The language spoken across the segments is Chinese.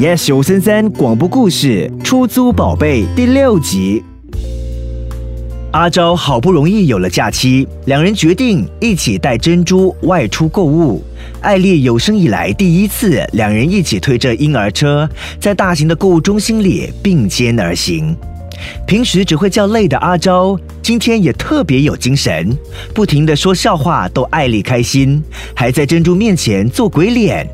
Yes 九三三广播故事《出租宝贝》第六集。阿昭好不容易有了假期，两人决定一起带珍珠外出购物。艾丽有生以来第一次，两人一起推着婴儿车，在大型的购物中心里并肩而行。平时只会叫累的阿昭，今天也特别有精神，不停的说笑话逗艾丽开心，还在珍珠面前做鬼脸。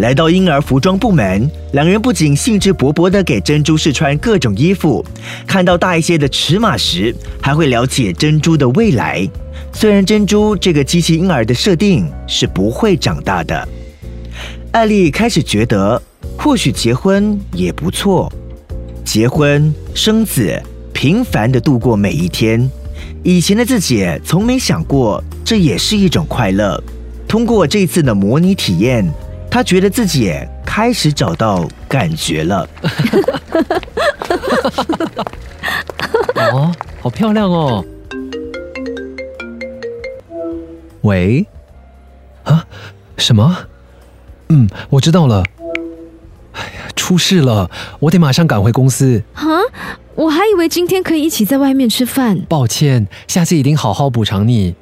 来到婴儿服装部门，两人不仅兴致勃勃地给珍珠试穿各种衣服，看到大一些的尺码时，还会了解珍珠的未来。虽然珍珠这个机器婴儿的设定是不会长大的，艾丽开始觉得，或许结婚也不错。结婚生子，平凡地度过每一天。以前的自己从没想过，这也是一种快乐。通过这次的模拟体验。他觉得自己开始找到感觉了。哦，好漂亮哦！喂？啊？什么？嗯，我知道了。哎呀，出事了！我得马上赶回公司。啊？我还以为今天可以一起在外面吃饭。抱歉，下次一定好好补偿你。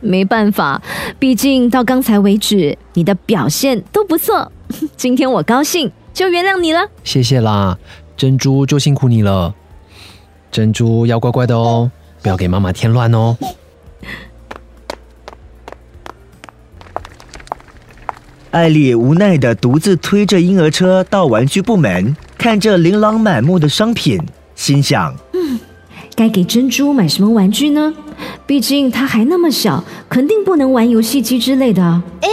没办法，毕竟到刚才为止，你的表现都不错。今天我高兴，就原谅你了。谢谢啦，珍珠就辛苦你了。珍珠要乖乖的哦，不要给妈妈添乱哦。艾丽无奈的独自推着婴儿车到玩具部门，看着琳琅满目的商品，心想：嗯，该给珍珠买什么玩具呢？毕竟他还那么小，肯定不能玩游戏机之类的。哎，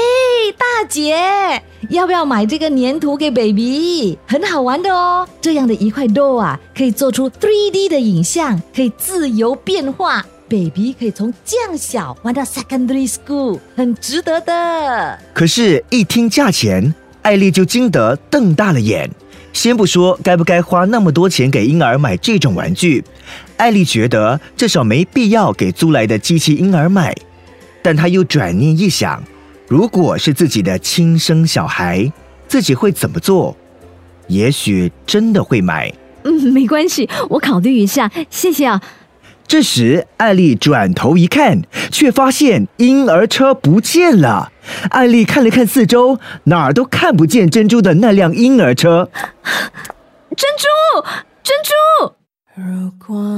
大姐，要不要买这个粘土给 baby？很好玩的哦。这样的一块豆啊，可以做出 3D 的影像，可以自由变化。baby 可以从这样小玩到 secondary school，很值得的。可是，一听价钱，艾丽就惊得瞪大了眼。先不说该不该花那么多钱给婴儿买这种玩具，艾丽觉得至少没必要给租来的机器婴儿买。但她又转念一想，如果是自己的亲生小孩，自己会怎么做？也许真的会买。嗯，没关系，我考虑一下，谢谢啊。这时，艾丽转头一看，却发现婴儿车不见了。艾丽看了看四周，哪儿都看不见珍珠的那辆婴儿车。珍珠，珍珠！如果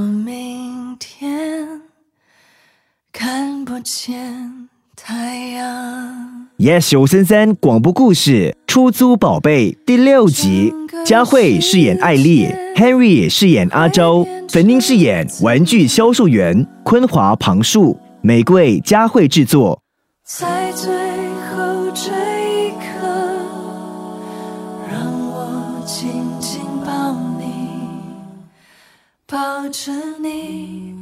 见太阳。Yes，九三三广播故事《出租宝贝》第六集，佳慧饰演艾丽，Henry 饰演阿周。粉丁饰演玩具销售员昆华旁树，玫瑰佳慧制作。在最后这一刻，让我紧紧抱你，抱着你。